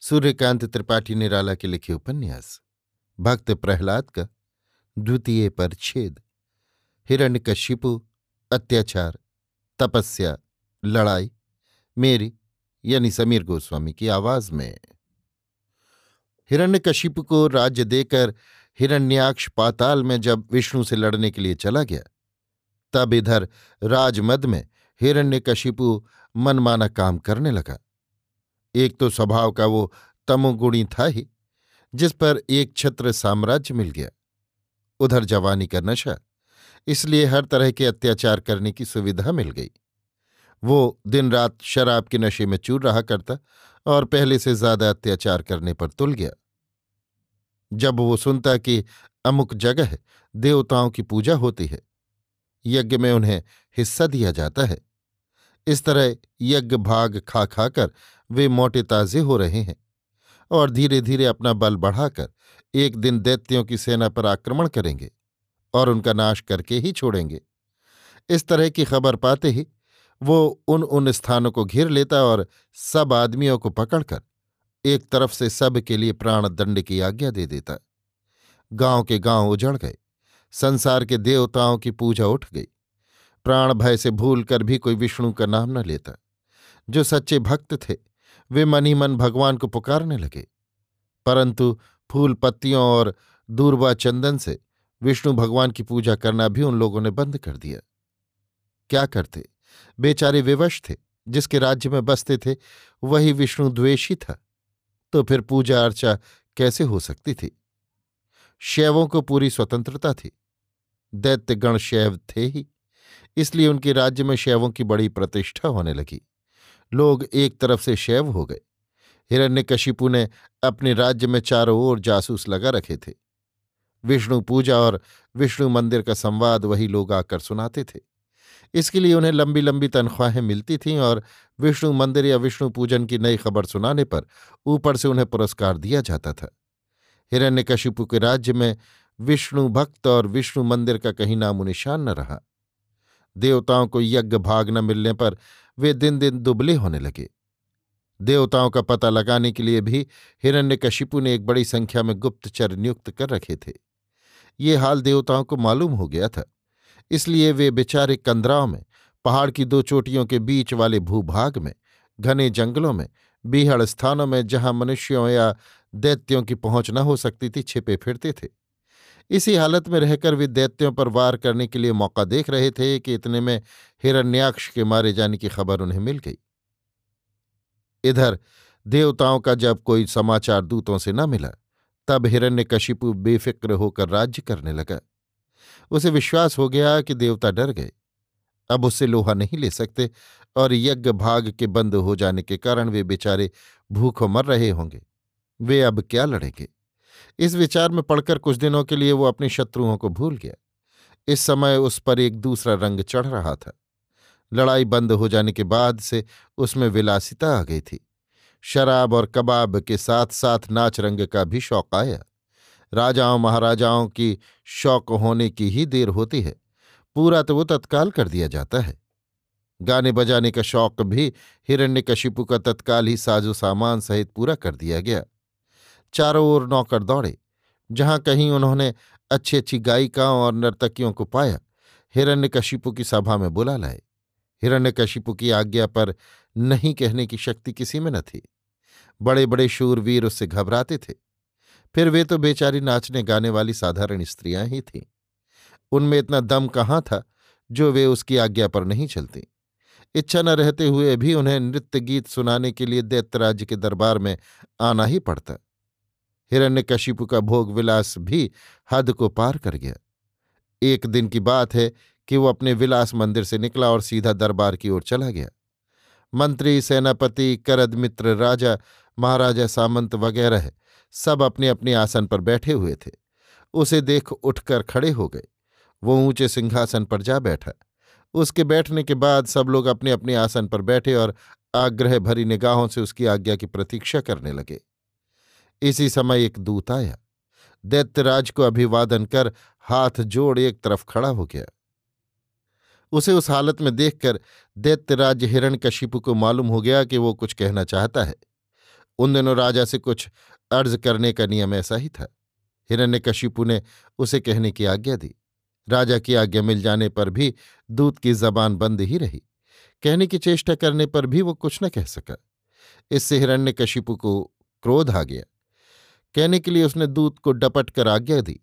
सूर्यकांत त्रिपाठी निराला के लिखे उपन्यास, भक्त प्रहलाद का द्वितीय परछेद हिरण्यकशिपु अत्याचार, तपस्या, लड़ाई, मेरी यानी समीर गोस्वामी की आवाज़ में। हिरण्यकशिपु को राज्य देकर हिरण्याक्ष पाताल में जब विष्णु से लड़ने के लिए चला गया, तब इधर राजमद में हिरण्यकशिपु मनमाना काम करने लगा। एक तो स्वभाव का वो तमोगुणी था ही, जिस पर एक छत्र साम्राज्य मिल गया। उधर जवानी का नशा, इसलिए हर तरह के अत्याचार करने की सुविधा मिल गई। वो दिन रात शराब के नशे में चूर रहा करता और पहले से ज़्यादा अत्याचार करने पर तुल गया। जब वो सुनता कि अमुक जगह देवताओं की पूजा होती है, यज्ञ में उन्हें हिस्सा दिया जाता है, इस तरह यज्ञ भाग खा खाकर वे मोटे ताजे हो रहे हैं और धीरे धीरे अपना बल बढ़ाकर एक दिन दैत्यों की सेना पर आक्रमण करेंगे और उनका नाश करके ही छोड़ेंगे। इस तरह की खबर पाते ही वो उन उन स्थानों को घेर लेता और सब आदमियों को पकड़कर एक तरफ़ से सब के लिए प्राण दंड की आज्ञा दे देता। गाँव के गाँव उजड़ गए, संसार के देवताओं की पूजा उठ गई। प्राण भय से भूल कर भी कोई विष्णु का नाम न लेता, जो सच्चे भक्त थे वे मन ही मन भगवान को पुकारने लगे। परंतु फूल पत्तियों और दूरबा चंदन से विष्णु भगवान की पूजा करना भी उन लोगों ने बंद कर दिया। क्या करते? बेचारे विवश थे, जिसके राज्य में बसते थे, वही विष्णु द्वेषी था। तो फिर पूजा अर्चा कैसे हो सकती थी? शैवों को पूरी स्वतंत्रता थी। दैत्यगण शैव थे ही, इसलिए उनके राज्य में शैवों की बड़ी प्रतिष्ठा होने लगी। लोग एक तरफ़ से शैव हो गए। हिरण्यकशिपु ने अपने राज्य में चारों ओर जासूस लगा रखे थे। विष्णु पूजा और विष्णु मंदिर का संवाद वही लोग आकर सुनाते थे। इसके लिए उन्हें लंबी लंबी तनख्वाहें मिलती थीं और विष्णु मंदिर या विष्णु पूजन की नई खबर सुनाने पर ऊपर से उन्हें पुरस्कार दिया जाता था। हिरण्यकशिपु के राज्य में विष्णु भक्त और विष्णु मंदिर का कहीं नामो निशान न रहा। देवताओं को यज्ञ भाग न मिलने पर वे दिन दिन दुबले होने लगे। देवताओं का पता लगाने के लिए भी हिरण्यकशिपु ने एक बड़ी संख्या में गुप्तचर नियुक्त कर रखे थे। ये हाल देवताओं को मालूम हो गया था, इसलिए वे बेचारे कंदराव में, पहाड़ की दो चोटियों के बीच वाले भूभाग में, घने जंगलों में, बीहड़ स्थानों में जहाँ मनुष्यों या दैत्यों की पहुँच न हो सकती थी, छिपे फिरते थे। इसी हालत में रहकर वे दैत्यों पर वार करने के लिए मौका देख रहे थे कि इतने में हिरण्याक्ष के मारे जाने की खबर उन्हें मिल गई। इधर, देवताओं का जब कोई समाचार दूतों से न मिला, तब हिरण्य हिरण्यकशिपु बेफिक्र होकर राज्य करने लगा। उसे विश्वास हो गया कि देवता डर गए। अब उससे लोहा नहीं ले सकते और यज्ञ भाग के बंद हो जाने के कारण वे बेचारे भूखों मर रहे होंगे। वे अब क्या लड़ेंगे? इस विचार में पड़कर कुछ दिनों के लिए वो अपने शत्रुओं को भूल गया। इस समय उस पर एक दूसरा रंग चढ़ रहा था। लड़ाई बंद हो जाने के बाद से उसमें विलासिता आ गई थी। शराब और कबाब के साथ साथ नाच रंग का भी शौक आया। राजाओं महाराजाओं की शौक होने की ही देर होती है। पूरा तो वो तत्काल कर दिया जाता है। गाने बजाने का शौक भी हिरण्यकशिपु का तत्काल ही साजो सामान सहित पूरा कर दिया गया। चारों ओर नौकर दौड़े, जहाँ कहीं उन्होंने अच्छी अच्छी गायिकाओं और नर्तकियों को पाया। हिरण्यकशिपु की सभा में बुला लाए। हिरण्यकशिपु की आज्ञा पर नहीं कहने की शक्ति किसी में न थी। बड़े बड़े शूरवीर उससे घबराते थे। फिर वे तो बेचारी नाचने गाने वाली साधारण स्त्रियाँ ही थीं। उनमें इतना दम कहाँ था जो वे उसकी आज्ञा पर नहीं चलती। इच्छा न रहते हुए भी उन्हें नृत्य गीत सुनाने के लिए दैत्यराज्य के दरबार में आना ही पड़ता। हिरण्यकशिपु का भोग विलास भी हद को पार कर गया। एक दिन की बात है कि वो अपने विलास मंदिर से निकला और सीधा दरबार की ओर चला गया। मंत्री, सेनापति, करद मित्र, राजा, महाराजा, सामंत वगैरह सब अपने अपने आसन पर बैठे हुए थे। उसे देख उठकर खड़े हो गए। वो ऊँचे सिंहासन पर जा बैठा। उसके बैठने के बाद सब लोग अपने अपने आसन पर बैठे और आग्रह भरी निगाहों से उसकी आज्ञा की प्रतीक्षा करने लगे। इसी समय एक दूत आया। दैत्यराज को अभिवादन कर हाथ जोड़ एक तरफ़ खड़ा हो गया। उसे उस हालत में देखकर दैत्यराज हिरण्यकशिपु को मालूम हो गया कि वो कुछ कहना चाहता है। उन दिनों राजा से कुछ अर्ज़ करने का नियम ऐसा ही था। हिरण्यकशिपु ने उसे कहने की आज्ञा दी। राजा की आज्ञा मिल जाने पर भी दूत की जबान बंद ही रही। कहने की चेष्टा करने पर भी वो कुछ न कह सका। इससे हिरण्यकशिपु को क्रोध आ गया। कहने के लिए उसने दूत को डपट कर आज्ञा दी।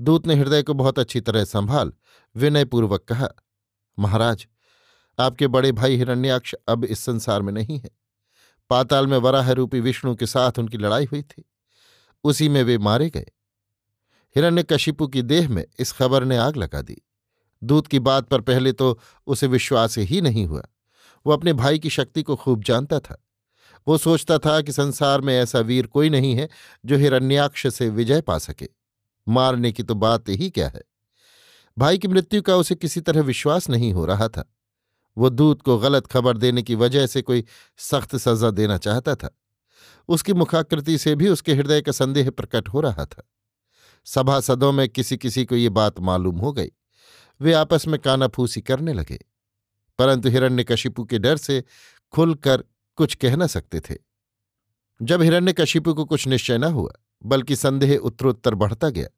दूत ने हृदय को बहुत अच्छी तरह संभाल, विनयपूर्वक कहा, महाराज, आपके बड़े भाई हिरण्याक्ष अब इस संसार में नहीं है। पाताल में वराह रूपी विष्णु के साथ उनकी लड़ाई हुई थी। उसी में वे मारे गए। हिरण्य हिरण्यकशिपु की देह में इस खबर ने आग लगा दी। दूत की बात पर पहले तो उसे विश्वास ही नहीं हुआ। वो अपने भाई की शक्ति को खूब जानता था। वो सोचता था कि संसार में ऐसा वीर कोई नहीं है जो हिरण्याक्ष से विजय पा सके। मारने की तो बात ही क्या है? भाई की मृत्यु का उसे किसी तरह विश्वास नहीं हो रहा था। वो दूत को गलत खबर देने की वजह से कोई सख्त सजा देना चाहता था। उसकी मुखाकृति से भी उसके हृदय का संदेह प्रकट हो रहा था। सभासदों में किसी किसी को ये बात मालूम हो गई। वे आपस में कानाफूसी करने लगे। परंतु हिरण्यकशिपु के डर से खुलकर कुछ कह न सकते थे। जब हिरण्यकशिपु को कुछ निश्चय न हुआ, बल्कि संदेह उत्तरोत्तर बढ़ता गया,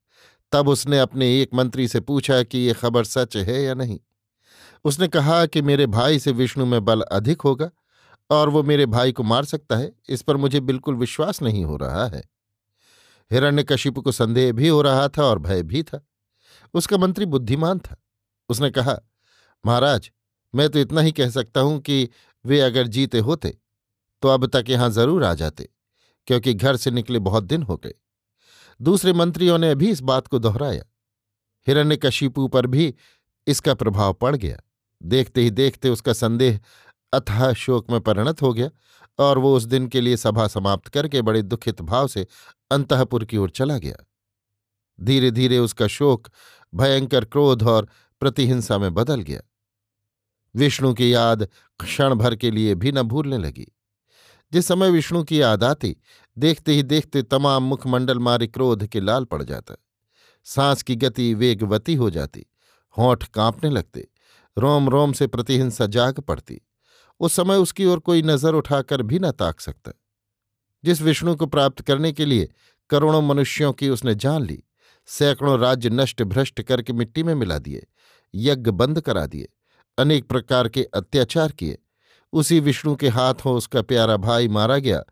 तब उसने अपने एक मंत्री से पूछा कि ये खबर सच है या नहीं। उसने कहा कि मेरे भाई से विष्णु में बल अधिक होगा, और वो मेरे भाई को मार सकता है, इस पर मुझे बिल्कुल विश्वास नहीं हो रहा है। हिरण्यकशिपु को संदेह भी हो रहा था और भय भी था। उसका मंत्री बुद्धिमान था। उसने कहा, महाराज, मैं तो इतना ही कह सकता हूँ कि वे अगर जीते होते तो अब तक यहाँ ज़रूर आ जाते, क्योंकि घर से निकले बहुत दिन हो गए। दूसरे मंत्रियों ने भी इस बात को दोहराया। हिरण्य हिरण्यकशिपु पर भी इसका प्रभाव पड़ गया। देखते ही देखते उसका संदेह अथाह शोक में परिणत हो गया और वो उस दिन के लिए सभा समाप्त करके बड़े दुखित भाव से अंतपुर की ओर चला गया। धीरे धीरे उसका शोक, भयंकर क्रोध और प्रतिहिंसा में बदल गया। विष्णु की याद क्षण भर के लिए भी न भूलने लगी। जिस समय विष्णु की याद आती, देखते ही देखते तमाम मुखमंडल मारे क्रोध के लाल पड़ जाता। सांस की गति वेगवती हो जाती, होठ कांपने लगते रोम रोम से प्रतिहिंसा जाग पड़ती। उस समय उसकी ओर कोई नज़र उठाकर भी न ताक सकता। जिस विष्णु को प्राप्त करने के लिए करोड़ों मनुष्यों की उसने जान ली, सैकड़ों राज्य नष्ट भ्रष्ट करके मिट्टी में मिला दिए, यज्ञ बंद करा दिए, अनेक प्रकार के अत्याचार किए उसी विष्णु के हाथों उसका प्यारा भाई मारा गया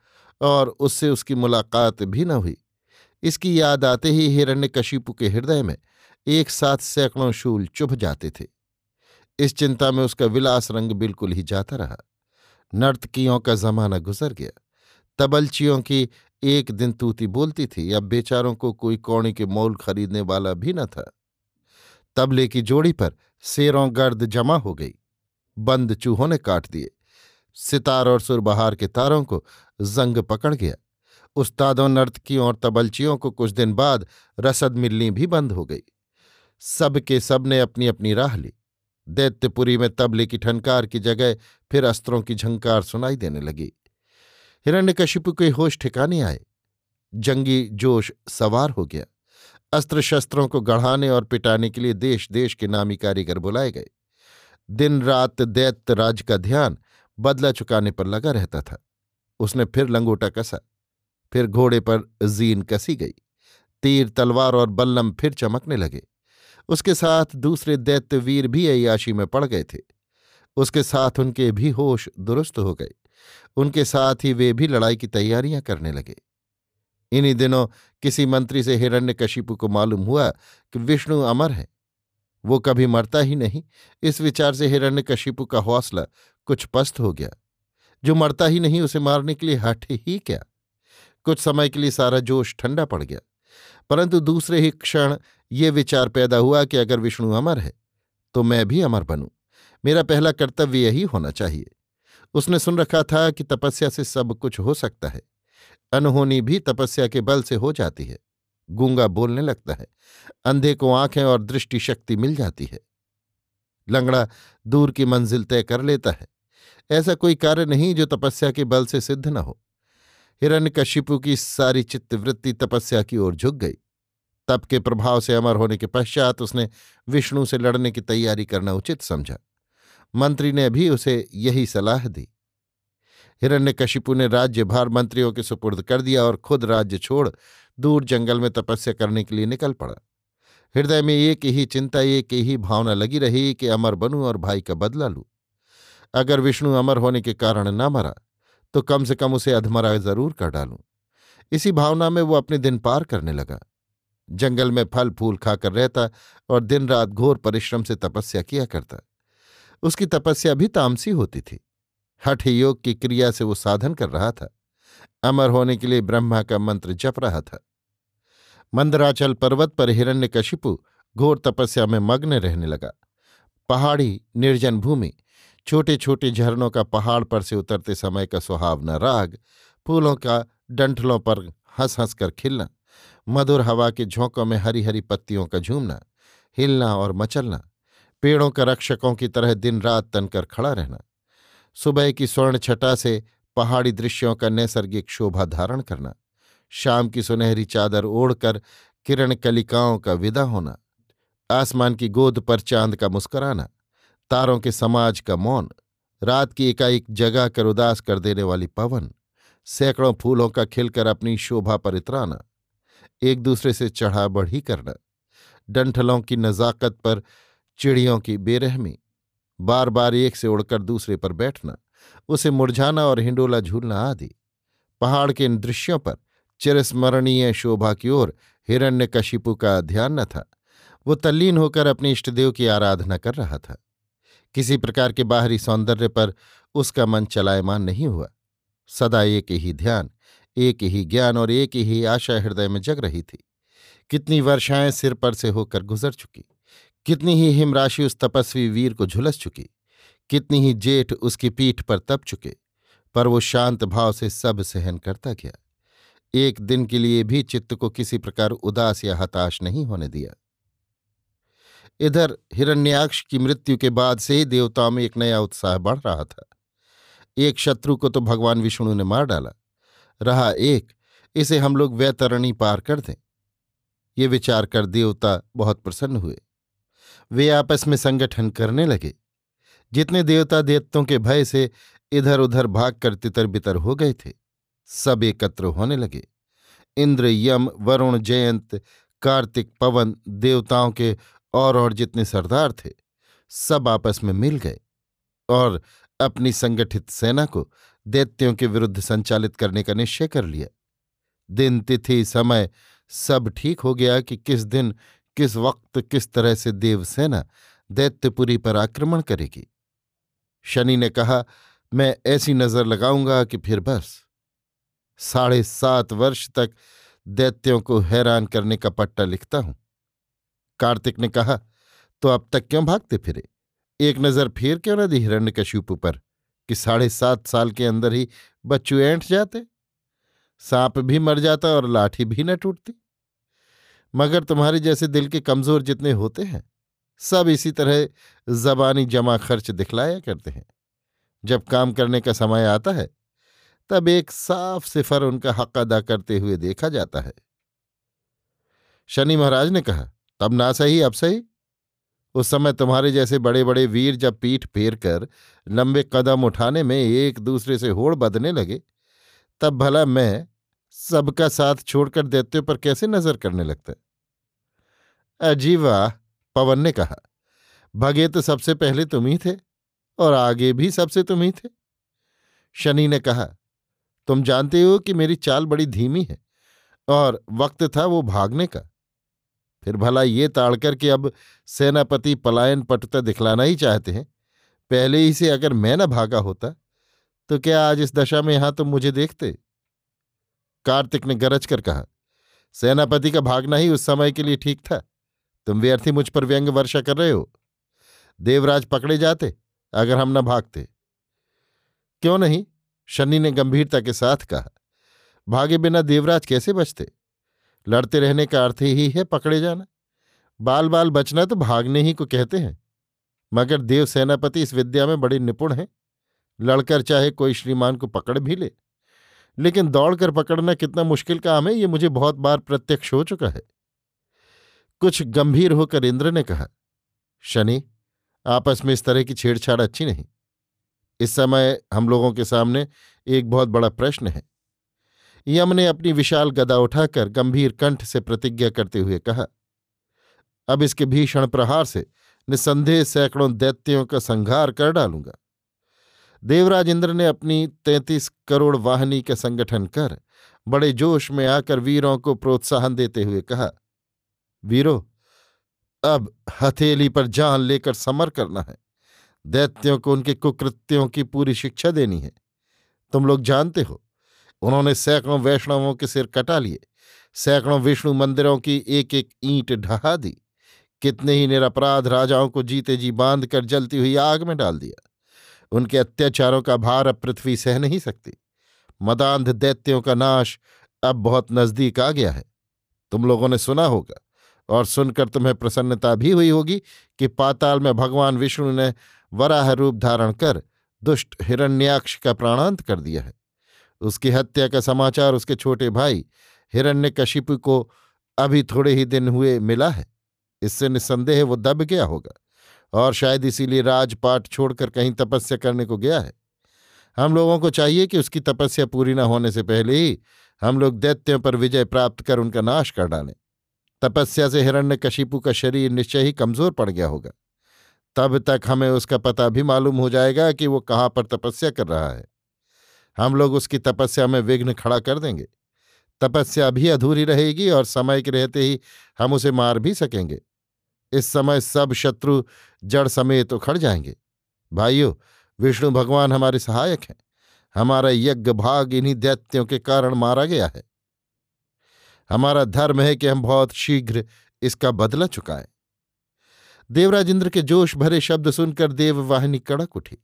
और उससे उसकी मुलाकात भी न हुई। इसकी याद आते ही हिरण्य हिरण्यकशिपु के हृदय में एक साथ सैकड़ों शूल चुभ जाते थे। इस चिंता में उसका विलास रंग बिल्कुल ही जाता रहा। नर्तकियों का जमाना गुजर गया। तबलचियों की एक दिन तूती बोलती थी, अब बेचारों को कोई कौड़ी के मोल खरीदने वाला भी न था। तबले की जोड़ी पर शेरों गर्द जमा हो गई। बंद चूहों ने काट दिए। सितार और सुरबहार के तारों को जंग पकड़ गया। उस्तादों नर्तकियों और तबलचियों को कुछ दिन बाद रसद मिलनी भी बंद हो गई। सबके सबने अपनी अपनी राह ली। दैत्यपुरी में तबले की ठनकार की जगह फिर अस्त्रों की झंकार सुनाई देने लगी। हिरण्यकशिपु के होश ठिकाने आए। जंगी जोश सवार हो गया। अस्त्र शस्त्रों को गढ़ाने और पिटाने के लिए देश देश के नामी कारीगर बुलाए गए। दिन रात दैत्य राज का ध्यान बदला चुकाने पर लगा रहता था। उसने फिर लंगोटा कसा, फिर घोड़े पर जीन कसी गई। तीर, तलवार और बल्लम फिर चमकने लगे। उसके साथ दूसरे दैत्यवीर भी अयाशी में पड़ गए थे। उसके साथ उनके भी होश दुरुस्त हो गए। उनके साथ ही वे भी लड़ाई की तैयारियाँ करने लगे। इन्हीं दिनों किसी मंत्री से हिरण्य हिरण्यकशिपु को मालूम हुआ कि विष्णु अमर है। वो कभी मरता ही नहीं। इस विचार से हिरण्य हिरण्यकशिपु का हौसला कुछ पस्त हो गया। जो मरता ही नहीं, उसे मारने के लिए हट ही क्या? कुछ समय के लिए सारा जोश ठंडा पड़ गया। परंतु दूसरे ही क्षण ये विचार पैदा हुआ कि अगर विष्णु अमर है तो मैं भी अमर बनूं। मेरा पहला कर्तव्य यही होना चाहिए। उसने सुन रखा था कि तपस्या से सब कुछ हो सकता है। अनहोनी भी तपस्या के बल से हो जाती है। गूँगा बोलने लगता है। अंधे को आँखें और दृष्टि शक्ति मिल जाती है। लंगड़ा दूर की मंजिल तय कर लेता है। ऐसा कोई कार्य नहीं जो तपस्या के बल से सिद्ध न हो। हिरण्यकशिपु की सारी चित्तवृत्ति तपस्या की ओर झुक गई। तप के प्रभाव से अमर होने के पश्चात उसने विष्णु से लड़ने की तैयारी करना उचित समझा। मंत्री ने भी उसे यही सलाह दी। हिरण्यकशिपु ने राज्यभार मंत्रियों के सुपुर्द कर दिया और खुद राज्य छोड़ दूर जंगल में तपस्या करने के लिए निकल पड़ा। हृदय में एक ही चिंता, एक ही भावना लगी रही कि अमर बनूं और भाई का बदला लूँ। अगर विष्णु अमर होने के कारण न मरा तो कम से कम उसे अधमरा ज़रूर कर डालूं। इसी भावना में वो अपने दिन पार करने लगा। जंगल में फल फूल खाकर रहता और दिन रात घोर परिश्रम से तपस्या किया करता। उसकी तपस्या भी तामसी होती थी। हठ योग की क्रिया से वो साधन कर रहा था। अमर होने के लिए ब्रह्मा का मंत्र जप रहा था। मंदराचल पर्वत पर हिरण्यकशिपु घोर तपस्या में मग्न रहने लगा। पहाड़ी निर्जन भूमि छोटे छोटे झरनों का पहाड़ पर से उतरते समय का सुहावना राग, फूलों का डंठलों पर हंस हंस कर खिलना, मधुर हवा के झोंकों में हरी हरी पत्तियों का झूमना, हिलना और मचलना, पेड़ों का रक्षकों की तरह दिन रात तनकर खड़ा रहना, सुबह की स्वर्ण छटा से पहाड़ी दृश्यों का नैसर्गिक शोभा धारण करना, शाम की सुनहरी चादर ओढ़कर किरण कलिकाओं का विदा होना, आसमान की गोद पर चाँद का मुस्कराना तारों के समाज का मौन, रात की एकाएक जगा कर उदास कर देने वाली पवन, सैकड़ों फूलों का खिलकर अपनी शोभा पर इतराना, एक दूसरे से चढ़ा बढ़ी करना, डंठलों की नजाकत पर चिड़ियों की बेरहमी बार बार एक से उड़कर दूसरे पर बैठना, उसे मुरझाना और हिंडोला झूलना आदि। पहाड़ के इन दृश्यों पर चिरस्मरणीय शोभा की ओर हिरण्यकशिपु का ध्यान न था, वो तल्लीन होकर अपने इष्टदेव की आराधना कर रहा था। किसी प्रकार के बाहरी सौंदर्य पर उसका मन चलायमान नहीं हुआ। सदा एक ही ध्यान, एक ही ज्ञान और एक ही आशा हृदय में जग रही थी। कितनी वर्षाएँ सिर पर से होकर गुजर चुकी, कितनी ही हिमराशि उस तपस्वी वीर को झुलस चुकी, कितनी ही जेठ उसकी पीठ पर तप चुके, पर वो शांत भाव से सब सहन करता गया। एक दिन के लिए भी चित्त को किसी प्रकार उदास या हताश नहीं होने दिया। इधर हिरण्याक्ष की मृत्यु के बाद से ही देवताओं में एक नया उत्साह बढ़ रहा था। एक शत्रु को तो भगवान विष्णु ने मार डाला। रहा एक, इसे हम लोग वैतरणी पार कर दें। ये विचार कर देवता बहुत प्रसन्न हुए। वे आपस में संगठन करने लगे। जितने देवता देवतों के भय से इधर उधर भाग कर तितर बितर हो गए थे, सब एकत्र होने लगे। इंद्र, यम, वरुण, जयंत, कार्तिक, पवन देवताओं के और और जितने सरदार थे, सब आपस में मिल गए और अपनी संगठित सेना को दैत्यों के विरुद्ध संचालित करने का निश्चय कर लिया। दिन तिथि समय सब ठीक हो गया कि किस दिन, किस वक्त, किस तरह से देवसेना दैत्यपुरी पर आक्रमण करेगी। शनि ने कहा, मैं ऐसी नज़र लगाऊँगा कि फिर बस। साढ़े सात वर्ष तक दैत्यों को हैरान करने का पट्टा लिखता हूँ। कार्तिक ने कहा तो अब तक क्यों भागते फिरे? एक नज़र फेर क्यों न दी हिरण्यकश्यप पर, कि साढ़े सात साल के अंदर ही बच्चू ऐंठ जाते? सांप भी मर जाता और लाठी भी न टूटती। मगर तुम्हारे जैसे दिल के कमज़ोर जितने होते हैं, सब इसी तरह जबानी जमा खर्च दिखलाया करते हैं। जब काम करने का समय आता है, तब एक साफ़ सिफर उनका हक अदा करते हुए देखा जाता है। शनि महाराज ने कहा तब ना सही, अब सही। उस समय तुम्हारे जैसे बड़े बड़े वीर जब पीठ फेर कर लंबे कदम उठाने में एक दूसरे से होड़ बदने लगे, तब भला मैं सबका साथ छोड़कर देते पर कैसे नज़र करने लगता? अजीवा पवन ने कहा, भगे तो सबसे पहले तुम ही थे और आगे भी सबसे तुम ही थे। शनि ने कहा, तुम जानते हो कि मेरी चाल बड़ी धीमी है और वक्त था वो भागने का। फिर भला ये ताड़कर कि अब सेनापति पलायन पटुता दिखलाना ही चाहते हैं। पहले ही से अगर मैं न भागा होता तो क्या आज इस दशा में यहाँ तुम तो मुझे देखते? कार्तिक ने गरज कर कहा, सेनापति का भागना ही उस समय के लिए ठीक था। तुम व्यर्थी मुझ पर व्यंग वर्षा कर रहे हो। देवराज पकड़े जाते, अगर हम न भागते। क्यों नहीं? शनि ने गंभीरता के साथ कहा, भागे बिना देवराज कैसे बचते? लड़ते रहने का अर्थ ही है पकड़े जाना। बाल बाल बचना तो भागने ही को कहते हैं। मगर देव सेनापति इस विद्या में बड़े निपुण हैं। लड़कर चाहे कोई श्रीमान को पकड़ भी ले। लेकिन दौड़कर पकड़ना कितना मुश्किल काम है, ये मुझे बहुत बार प्रत्यक्ष हो चुका है। कुछ गंभीर होकर इंद्र ने कहा, शनि, आपस में इस तरह की छेड़छाड़ अच्छी नहीं। इस समय हम लोगों के सामने एक बहुत बड़ा प्रश्न है। यम ने अपनी विशाल गदा उठाकर गंभीर कंठ से प्रतिज्ञा करते हुए कहा, अब इसके भीषण प्रहार से निसंदेह सैकड़ों दैत्यों का संहार कर डालूँगा। देवराज इंद्र ने अपनी तैंतीस करोड़ वाहनी का संगठन कर बड़े जोश में आकर वीरों को प्रोत्साहन देते हुए कहा, वीरो, अब हथेली पर जान लेकर समर करना है। दैत्यों को उनके कुकृत्यों की पूरी शिक्षा देनी है। तुम लोग जानते हो उन्होंने सैकड़ों वैष्णवों के सिर कटा लिए, सैकड़ों विष्णु मंदिरों की एक एक ईंट ढहा दी, कितने ही निरपराध राजाओं को जीते जी बाँध कर जलती हुई आग में डाल दिया। उनके अत्याचारों का भार अब पृथ्वी सह नहीं सकती। मदांध दैत्यों का नाश अब बहुत नज़दीक आ गया है। तुम लोगों ने सुना होगा, और सुनकर तुम्हें प्रसन्नता भी हुई होगी, कि पाताल में भगवान विष्णु ने वराह रूप धारण कर दुष्ट हिरण्याक्ष का प्राणांत कर दिया है। उसकी हत्या का समाचार उसके छोटे भाई हिरण्यकशिपु को अभी थोड़े ही दिन हुए मिला है। इससे निस्संदेह वो दब गया होगा और शायद इसीलिए राजपाट छोड़कर कहीं तपस्या करने को गया है। हम लोगों को चाहिए कि उसकी तपस्या पूरी न होने से पहले ही हम लोग दैत्यों पर विजय प्राप्त कर उनका नाश कर डालें। तपस्या से हिरण्य कशिपु का शरीर निश्चय ही कमज़ोर पड़ गया होगा। तब तक हमें उसका पता भी मालूम हो जाएगा कि वो कहाँ पर तपस्या कर रहा है। हम लोग उसकी तपस्या में विघ्न खड़ा कर देंगे। तपस्या भी अधूरी रहेगी और समय के रहते ही हम उसे मार भी सकेंगे। इस समय सब शत्रु जड़ समेत उखड़ जाएँगे। भाइयों, विष्णु भगवान हमारे सहायक हैं। हमारा यज्ञ भाग इन्हीं दैत्यों के कारण मारा गया है। हमारा धर्म है कि हम बहुत शीघ्र इसका बदला चुकाएँ। देवराज इंद्र के जोश भरे शब्द सुनकर देववाहिनी कड़क उठी।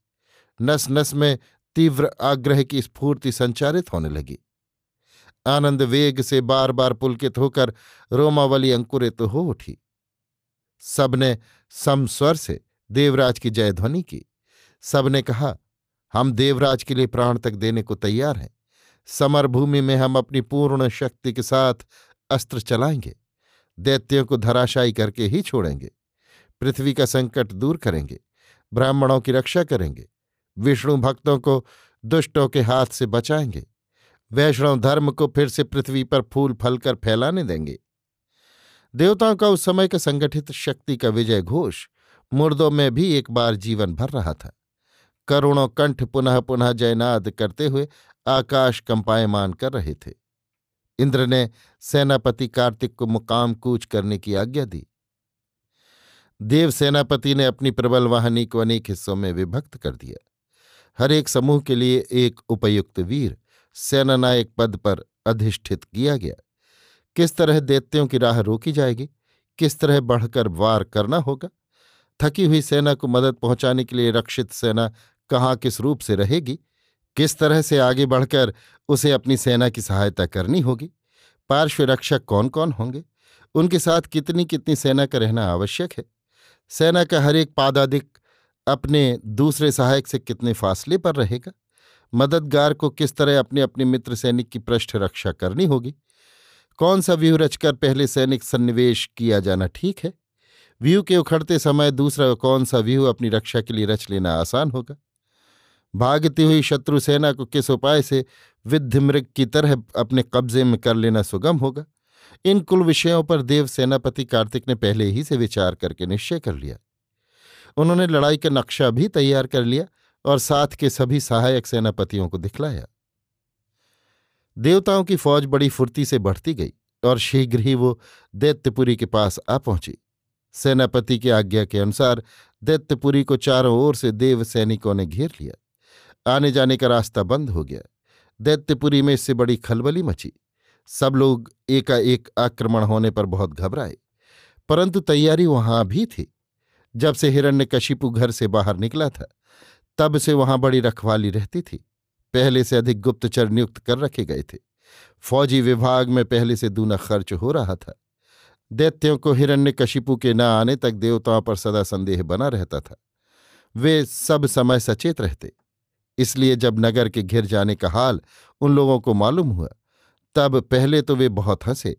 नस नस में तीव्र आग्रह की स्फूर्ति संचारित होने लगी। आनंद वेग से बार बार पुलकित होकर रोमावली अंकुरित तो हो उठी। सबने समस्वर से देवराज की जयध्वनि की। सबने कहा, हम देवराज के लिए प्राण तक देने को तैयार हैं। समर भूमि में हम अपनी पूर्ण शक्ति के साथ अस्त्र चलाएँगे। दैत्यों को धराशायी करके ही छोड़ेंगे। पृथ्वी का संकट दूर करेंगे। ब्राह्मणों की रक्षा करेंगे। विष्णु भक्तों को दुष्टों के हाथ से बचाएँगे। वैष्णव धर्म को फिर से पृथ्वी पर फूल फल कर फैलाने देंगे। देवताओं का उस समय का संगठित शक्ति का विजय घोष मुर्दों में भी एक बार जीवन भर रहा था। करुणों कंठ पुनः पुनः जयनाद करते हुए आकाश कंपायमान कर रहे थे। इंद्र ने सेनापति कार्तिक को मुकाम कूच करने की आज्ञा दी। देव सेनापति ने अपनी प्रबल वाहनी को अनेक हिस्सों में विभक्त कर दिया। हर एक समूह के लिए एक उपयुक्त वीर सेनानायक पद पर अधिष्ठित किया गया। किस तरह दैत्यों की राह रोकी जाएगी? किस तरह बढ़कर वार करना होगा? थकी हुई सेना को मदद पहुँचाने के लिए रक्षित सेना कहाँ किस रूप से रहेगी? किस तरह से आगे बढ़कर उसे अपनी सेना की सहायता करनी होगी? पार्श्व रक्षक कौन कौन होंगे? उनके साथ कितनी कितनी सेना का रहना आवश्यक है? सेना का हर एक पादादिक अपने दूसरे सहायक से कितने फासले पर रहेगा? मददगार को किस तरह अपने अपने मित्र सैनिक की पृष्ठ रक्षा करनी होगी? कौन सा व्यूह रचकर पहले सैनिक सन्निवेश किया जाना ठीक है? व्यू के उखड़ते समय दूसरा कौन सा व्यूह अपनी रक्षा के लिए रच लेना आसान होगा? भागती हुई शत्रु सेना को किस उपाय से विद्धिमृग की तरह अपने कब्जे में कर लेना सुगम होगा? इन कुल विषयों पर देव सेनापति कार्तिक ने पहले ही से विचार करके निश्चय कर लिया। उन्होंने लड़ाई का नक्शा भी तैयार कर लिया और साथ के सभी सहायक सेनापतियों को दिखलाया। देवताओं की फौज बड़ी फुर्ती से बढ़ती गई और शीघ्र ही वो दैत्यपुरी के पास आ पहुँची। सेनापति की आज्ञा के अनुसार दैत्यपुरी को चारों ओर से देव सैनिकों ने घेर लिया। आने जाने का रास्ता बंद हो गया। दैत्यपुरी में इससे बड़ी खलबली मची। सब लोग एकाएक आक्रमण होने पर बहुत घबराए, परंतु तैयारी वहाँ भी थी। जब से हिरण्य हिरण्यकशिपु घर से बाहर निकला था, तब से वहाँ बड़ी रखवाली रहती थी। पहले से अधिक गुप्तचर नियुक्त कर रखे गए थे। फौजी विभाग में पहले से दूना खर्च हो रहा था। दैत्यों को हिरण्य हिरण्यकशिपु के न आने तक देवताओं पर सदा संदेह बना रहता था। वे सब समय सचेत रहते। इसलिए जब नगर के घिर जाने का हाल उन लोगों को मालूम हुआ, तब पहले तो वे बहुत हंसे।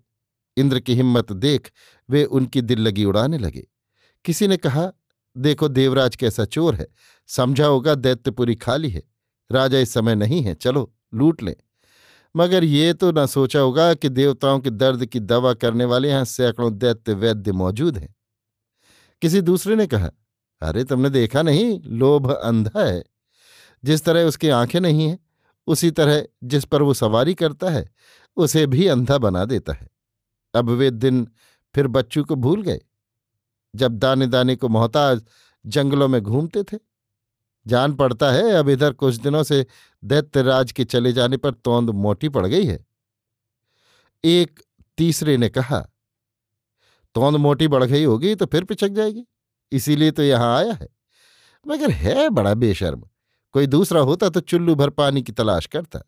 इंद्र की हिम्मत देख वे उनकी दिल लगी उड़ाने लगे। किसी ने कहा, देखो देवराज कैसा चोर है। समझा होगा दैत्यपुरी खाली है। राजा इस समय नहीं है, चलो लूट लें। मगर ये तो न सोचा होगा कि देवताओं के दर्द की दवा करने वाले यहाँ सैकड़ों दैत्य वैद्य मौजूद हैं। किसी दूसरे ने कहा, अरे तुमने देखा नहीं, लोभ अंधा है। जिस तरह उसकी आँखें नहीं हैं, उसी तरह जिस पर वो सवारी करता है, उसे भी अंधा बना देता है। अब वे दिन फिर बच्चू को भूल गए। जब दाने दाने को मोहताज जंगलों में घूमते थे। जान पड़ता है, अब इधर कुछ दिनों से दैत्यराज के चले जाने पर तोंद मोटी पड़ गई है। एक तीसरे ने कहा, तोंद मोटी बढ़ गई होगी तो फिर पिछक जाएगी, इसीलिए तो यहाँ आया है। मगर है बड़ा बेशर्म, कोई दूसरा होता तो चुल्लू भर पानी की तलाश करता।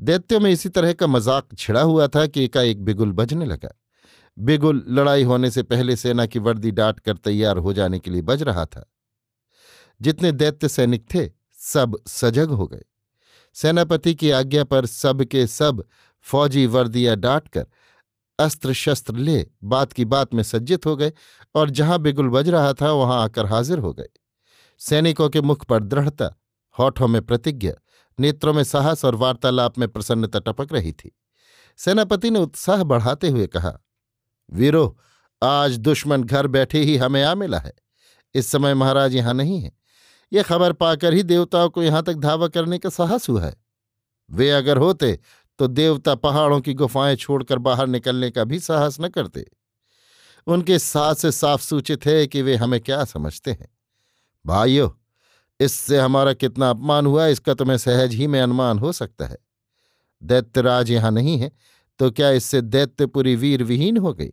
दैत्यों में इसी तरह का मज़ाक छिड़ा हुआ था कि एकाएक बिगुल बजने लगा। बिगुल लड़ाई होने से पहले सेना की वर्दी डांट कर तैयार हो जाने के लिए बज रहा था। जितने दैत्य सैनिक थे, सब सजग हो गए। सेनापति की आज्ञा पर सब के सब फौजी वर्दियाँ डांटकर अस्त्र शस्त्र ले बात की बात में सज्जित हो गए और जहाँ बिगुल बज रहा था, वहाँ आकर हाजिर हो गए। सैनिकों के मुख पर दृढ़ता, होठों में प्रतिज्ञा, नेत्रों में साहस और वार्तालाप में प्रसन्नता टपक रही थी। सेनापति ने उत्साह बढ़ाते हुए कहा वीरो, आज दुश्मन घर बैठे ही हमें आ मिला है। इस समय महाराज यहाँ नहीं है। ये खबर पाकर ही देवताओं को यहाँ तक धावा करने का साहस हुआ है। वे अगर होते तो देवता पहाड़ों की गुफाएँ छोड़कर बाहर निकलने का भी साहस न करते। उनके साथ से साफ़ सूचित है कि वे हमें क्या समझते हैं। भाइयों, इससे हमारा कितना अपमान हुआ, इसका तुम्हें सहज ही में अनुमान हो सकता है। दैत्यराज यहाँ नहीं है। तो क्या इससे दैत्यपुरी वीर विहीन हो गई?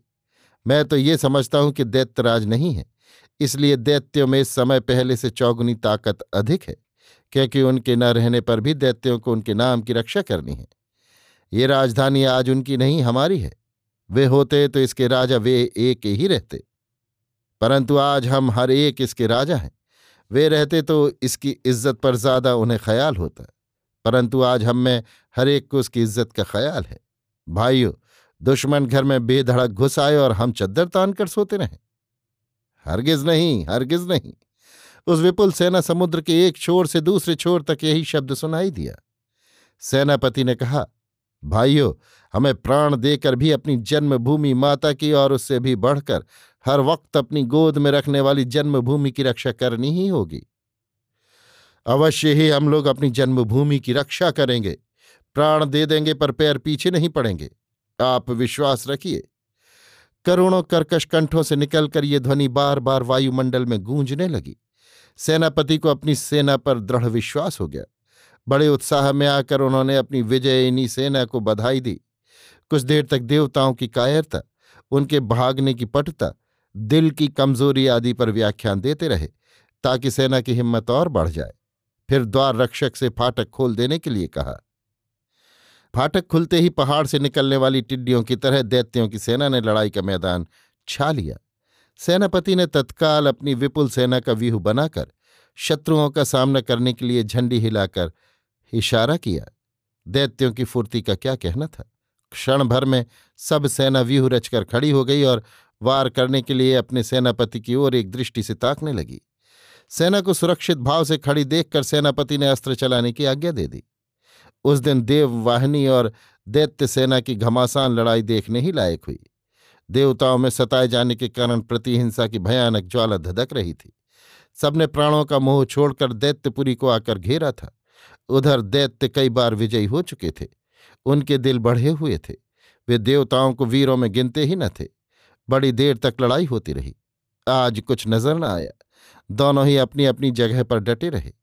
मैं तो ये समझता हूँ कि दैत्यराज नहीं है, इसलिए दैत्यों में इस समय पहले से चौगुनी ताकत अधिक है, क्योंकि उनके न रहने पर भी दैत्यों को उनके नाम की रक्षा करनी है। ये राजधानी आज उनकी नहीं, हमारी है। वे होते तो इसके राजा वे एक ही रहते। परंतु आज हम हर एक इसके राजा हैं। वे रहते तो इसकी इज़्ज़त पर ज़्यादा उन्हें ख्याल होता, परंतु आज हम में हर एक को उसकी इज़्ज़त का ख्याल है। भाइयों, दुश्मन घर में बेधड़क घुस आए और हम चद्दर तान कर सोते रहे। हरगिज नहीं हरगिज नहीं। उस विपुल सेना समुद्र के एक छोर से दूसरे छोर तक यही शब्द सुनाई दिया। सेनापति ने कहा, भाइयों, हमें प्राण देकर भी अपनी जन्मभूमि माता की और उससे भी बढ़कर हर वक्त अपनी गोद में रखने वाली जन्मभूमि की रक्षा करनी ही होगी। अवश्य ही हम लोग अपनी जन्मभूमि की रक्षा करेंगे। प्राण दे देंगे पर पैर पीछे नहीं पड़ेंगे। आप विश्वास रखिए। करोड़ों कर्कश कंठों से निकलकर ये ध्वनि बार बार वायुमंडल में गूंजने लगी। सेनापति को अपनी सेना पर दृढ़ विश्वास हो गया। बड़े उत्साह में आकर उन्होंने अपनी विजयिनी सेना को बधाई दी। कुछ देर तक देवताओं की कायरता, उनके भागने की पटुता, दिल की कमज़ोरी आदि पर व्याख्यान देते रहे, ताकि सेना की हिम्मत और बढ़ जाए। फिर द्वार रक्षक से फाटक खोल देने के लिए कहा फाटक खुलते ही पहाड़ से निकलने वाली टिड्डियों की तरह दैत्यों की सेना ने लड़ाई का मैदान छा लिया। सेनापति ने तत्काल अपनी विपुल सेना का व्यूह बनाकर शत्रुओं का सामना करने के लिए झंडी हिलाकर इशारा किया। दैत्यों की फुर्ती का क्या कहना था? क्षण भर में सब सेना व्यूह रचकर खड़ी हो गई और वार करने के लिए अपने सेनापति की ओर एक दृष्टि से ताकने लगी। सेना को सुरक्षित भाव से खड़ी देखकर सेनापति ने अस्त्र चलाने की आज्ञा दे दी। उस दिन देव देववाहिनी और दैत्य सेना की घमासान लड़ाई देखने ही लायक हुई। देवताओं में सताए जाने के कारण प्रतिहिंसा की भयानक ज्वाला धधक रही थी। सबने प्राणों का मोह छोड़कर दैत्यपुरी को आकर घेरा था। उधर दैत्य कई बार विजयी हो चुके थे। उनके दिल बढ़े हुए थे। वे देवताओं को वीरों में गिनते ही न थे। बड़ी देर तक लड़ाई होती रही। आज कुछ नज़र न आया। दोनों ही अपनी अपनी जगह पर डटे रहे।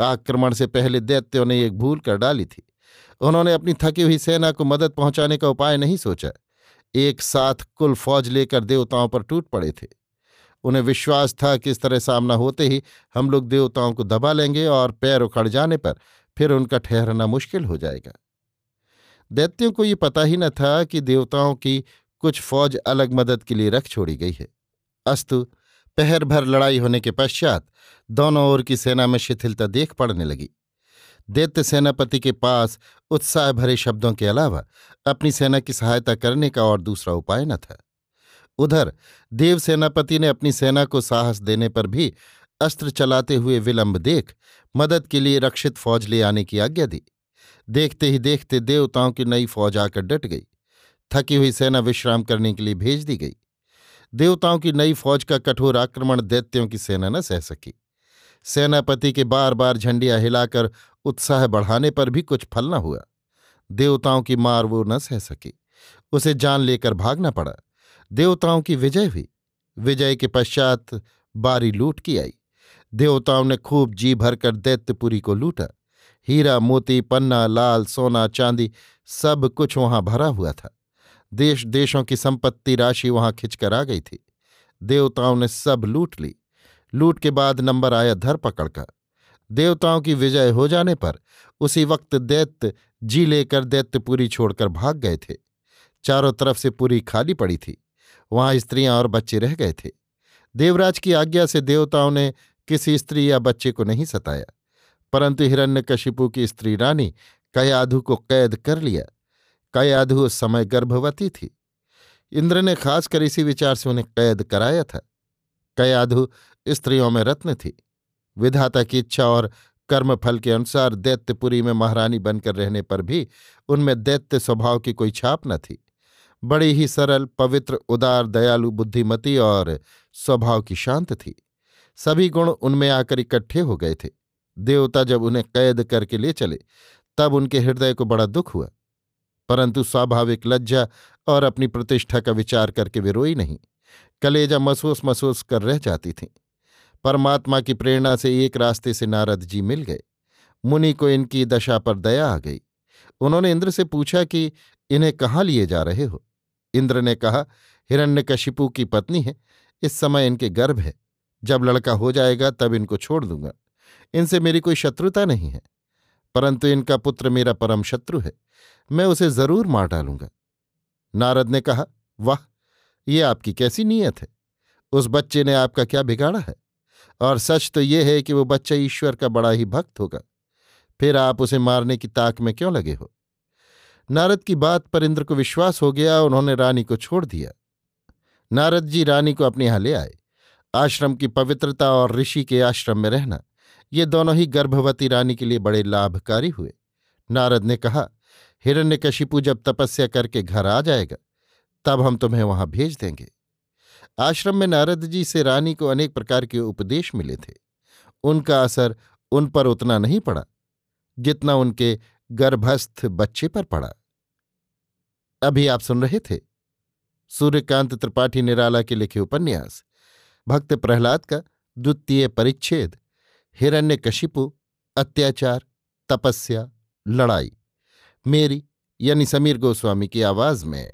आक्रमण से पहले दैत्यों ने एक भूल कर डाली थी। उन्होंने अपनी थकी हुई सेना को मदद पहुँचाने का उपाय नहीं सोचा। एक साथ कुल फौज लेकर देवताओं पर टूट पड़े थे। उन्हें विश्वास था कि इस तरह सामना होते ही हम लोग देवताओं को दबा लेंगे और पैर उखड़ जाने पर फिर उनका ठहरना मुश्किल हो जाएगा। दैत्यों को ये पता ही न था कि देवताओं की कुछ फौज अलग मदद के लिए रख छोड़ी गई है। अस्तु पहर भर लड़ाई होने के पश्चात दोनों ओर की सेना में शिथिलता देख पड़ने लगी। दैत्य सेनापति के पास उत्साह भरे शब्दों के अलावा अपनी सेना की सहायता करने का और दूसरा उपाय न था। उधर देव सेनापति ने अपनी सेना को साहस देने पर भी अस्त्र चलाते हुए विलंब देख मदद के लिए रक्षित फौज ले आने की आज्ञा दी। देखते ही देखते देवताओं की नई फौज आकर डट गई। थकी हुई सेना विश्राम करने के लिए भेज दी गई। देवताओं की नई फौज का कठोर आक्रमण दैत्यों की सेना न सह सकी। सेनापति के बार बार झंडियाँ हिलाकर उत्साह बढ़ाने पर भी कुछ फल न हुआ। देवताओं की मार वो न सह सकी। उसे जान लेकर भागना पड़ा। देवताओं की विजय हुई। विजय के पश्चात बारी लूट की आई। देवताओं ने खूब जी भरकर दैत्यपुरी को लूटा। हीरा, मोती, पन्ना, लाल, सोना, चांदी सब कुछ वहाँ भरा हुआ था। देश, देशों की संपत्ति राशि वहाँ खिंचकर आ गई थी। देवताओं ने सब लूट ली। लूट के बाद नंबर आया धरपकड़ का देवताओं की विजय हो जाने पर उसी वक्त दैत्य जी लेकर दैत्यपुरी छोड़कर भाग गए थे। चारों तरफ़ से पूरी खाली पड़ी थी। वहाँ स्त्रियाँ और बच्चे रह गए थे। देवराज की आज्ञा से देवताओं ने किसी स्त्री या बच्चे को नहीं सताया। परंतु हिरण्यकशिपु की स्त्री रानी कयाधु को कैद कर लिया। कयाधु उस समय गर्भवती थी। इंद्र ने खासकर इसी विचार से उन्हें कैद कराया था। कयाधु स्त्रियों में रत्न थी। विधाता की इच्छा और कर्मफल के अनुसार दैत्यपुरी में महारानी बनकर रहने पर भी उनमें दैत्य स्वभाव की कोई छाप न थी। बड़ी ही सरल, पवित्र, उदार, दयालु, बुद्धिमती और स्वभाव की शांत थी। सभी गुण उनमें आकर इकट्ठे हो गए थे। देवता जब उन्हें कैद करके ले चले, तब उनके हृदय को बड़ा दुख हुआ। परंतु स्वाभाविक लज्जा और अपनी प्रतिष्ठा का विचार करके वे रोई नहीं। कलेजा महसूस महसूस कर रह जाती थीं। परमात्मा की प्रेरणा से एक रास्ते से नारद जी मिल गए। मुनि को इनकी दशा पर दया आ गई। उन्होंने इंद्र से पूछा कि, इन्हें कहाँ लिए जा रहे हो? इंद्र ने कहा, हिरण्यकशिपु की पत्नी है। इस समय इनके गर्भ है। जब लड़का हो जाएगा तब इनको छोड़ दूँगा। इनसे मेरी कोई शत्रुता नहीं है। परंतु इनका पुत्र मेरा परम शत्रु है। मैं उसे ज़रूर मार डालूँगा। नारद ने कहा, वाह, ये आपकी कैसी नीयत है? उस बच्चे ने आपका क्या बिगाड़ा है? और सच तो ये है कि वो बच्चा ईश्वर का बड़ा ही भक्त होगा। फिर आप उसे मारने की ताक में क्यों लगे हो? नारद की बात पर इंद्र को विश्वास हो गया, उन्होंने रानी को छोड़ दिया। नारद जी रानी को अपने यहाँ ले आए। आश्रम की पवित्रता और ऋषि के आश्रम में रहना। ये दोनों ही गर्भवती रानी के लिए बड़े लाभकारी हुए। नारद ने कहा, हिरण्यकशिपु जब तपस्या करके घर आ जाएगा, तब हम तुम्हें वहाँ भेज देंगे। आश्रम में नारद जी से रानी को अनेक प्रकार के उपदेश मिले थे। उनका असर उन पर उतना नहीं पड़ा, जितना उनके गर्भस्थ बच्चे पर पड़ा। अभी आप सुन रहे थे सूर्यकांत त्रिपाठी निराला के लिखे उपन्यास, भक्त प्रहलाद का द्वितीय परिच्छेद। हिरण्यकशिपु अत्याचार तपस्या लड़ाई। मेरी यानी समीर गोस्वामी की आवाज़ में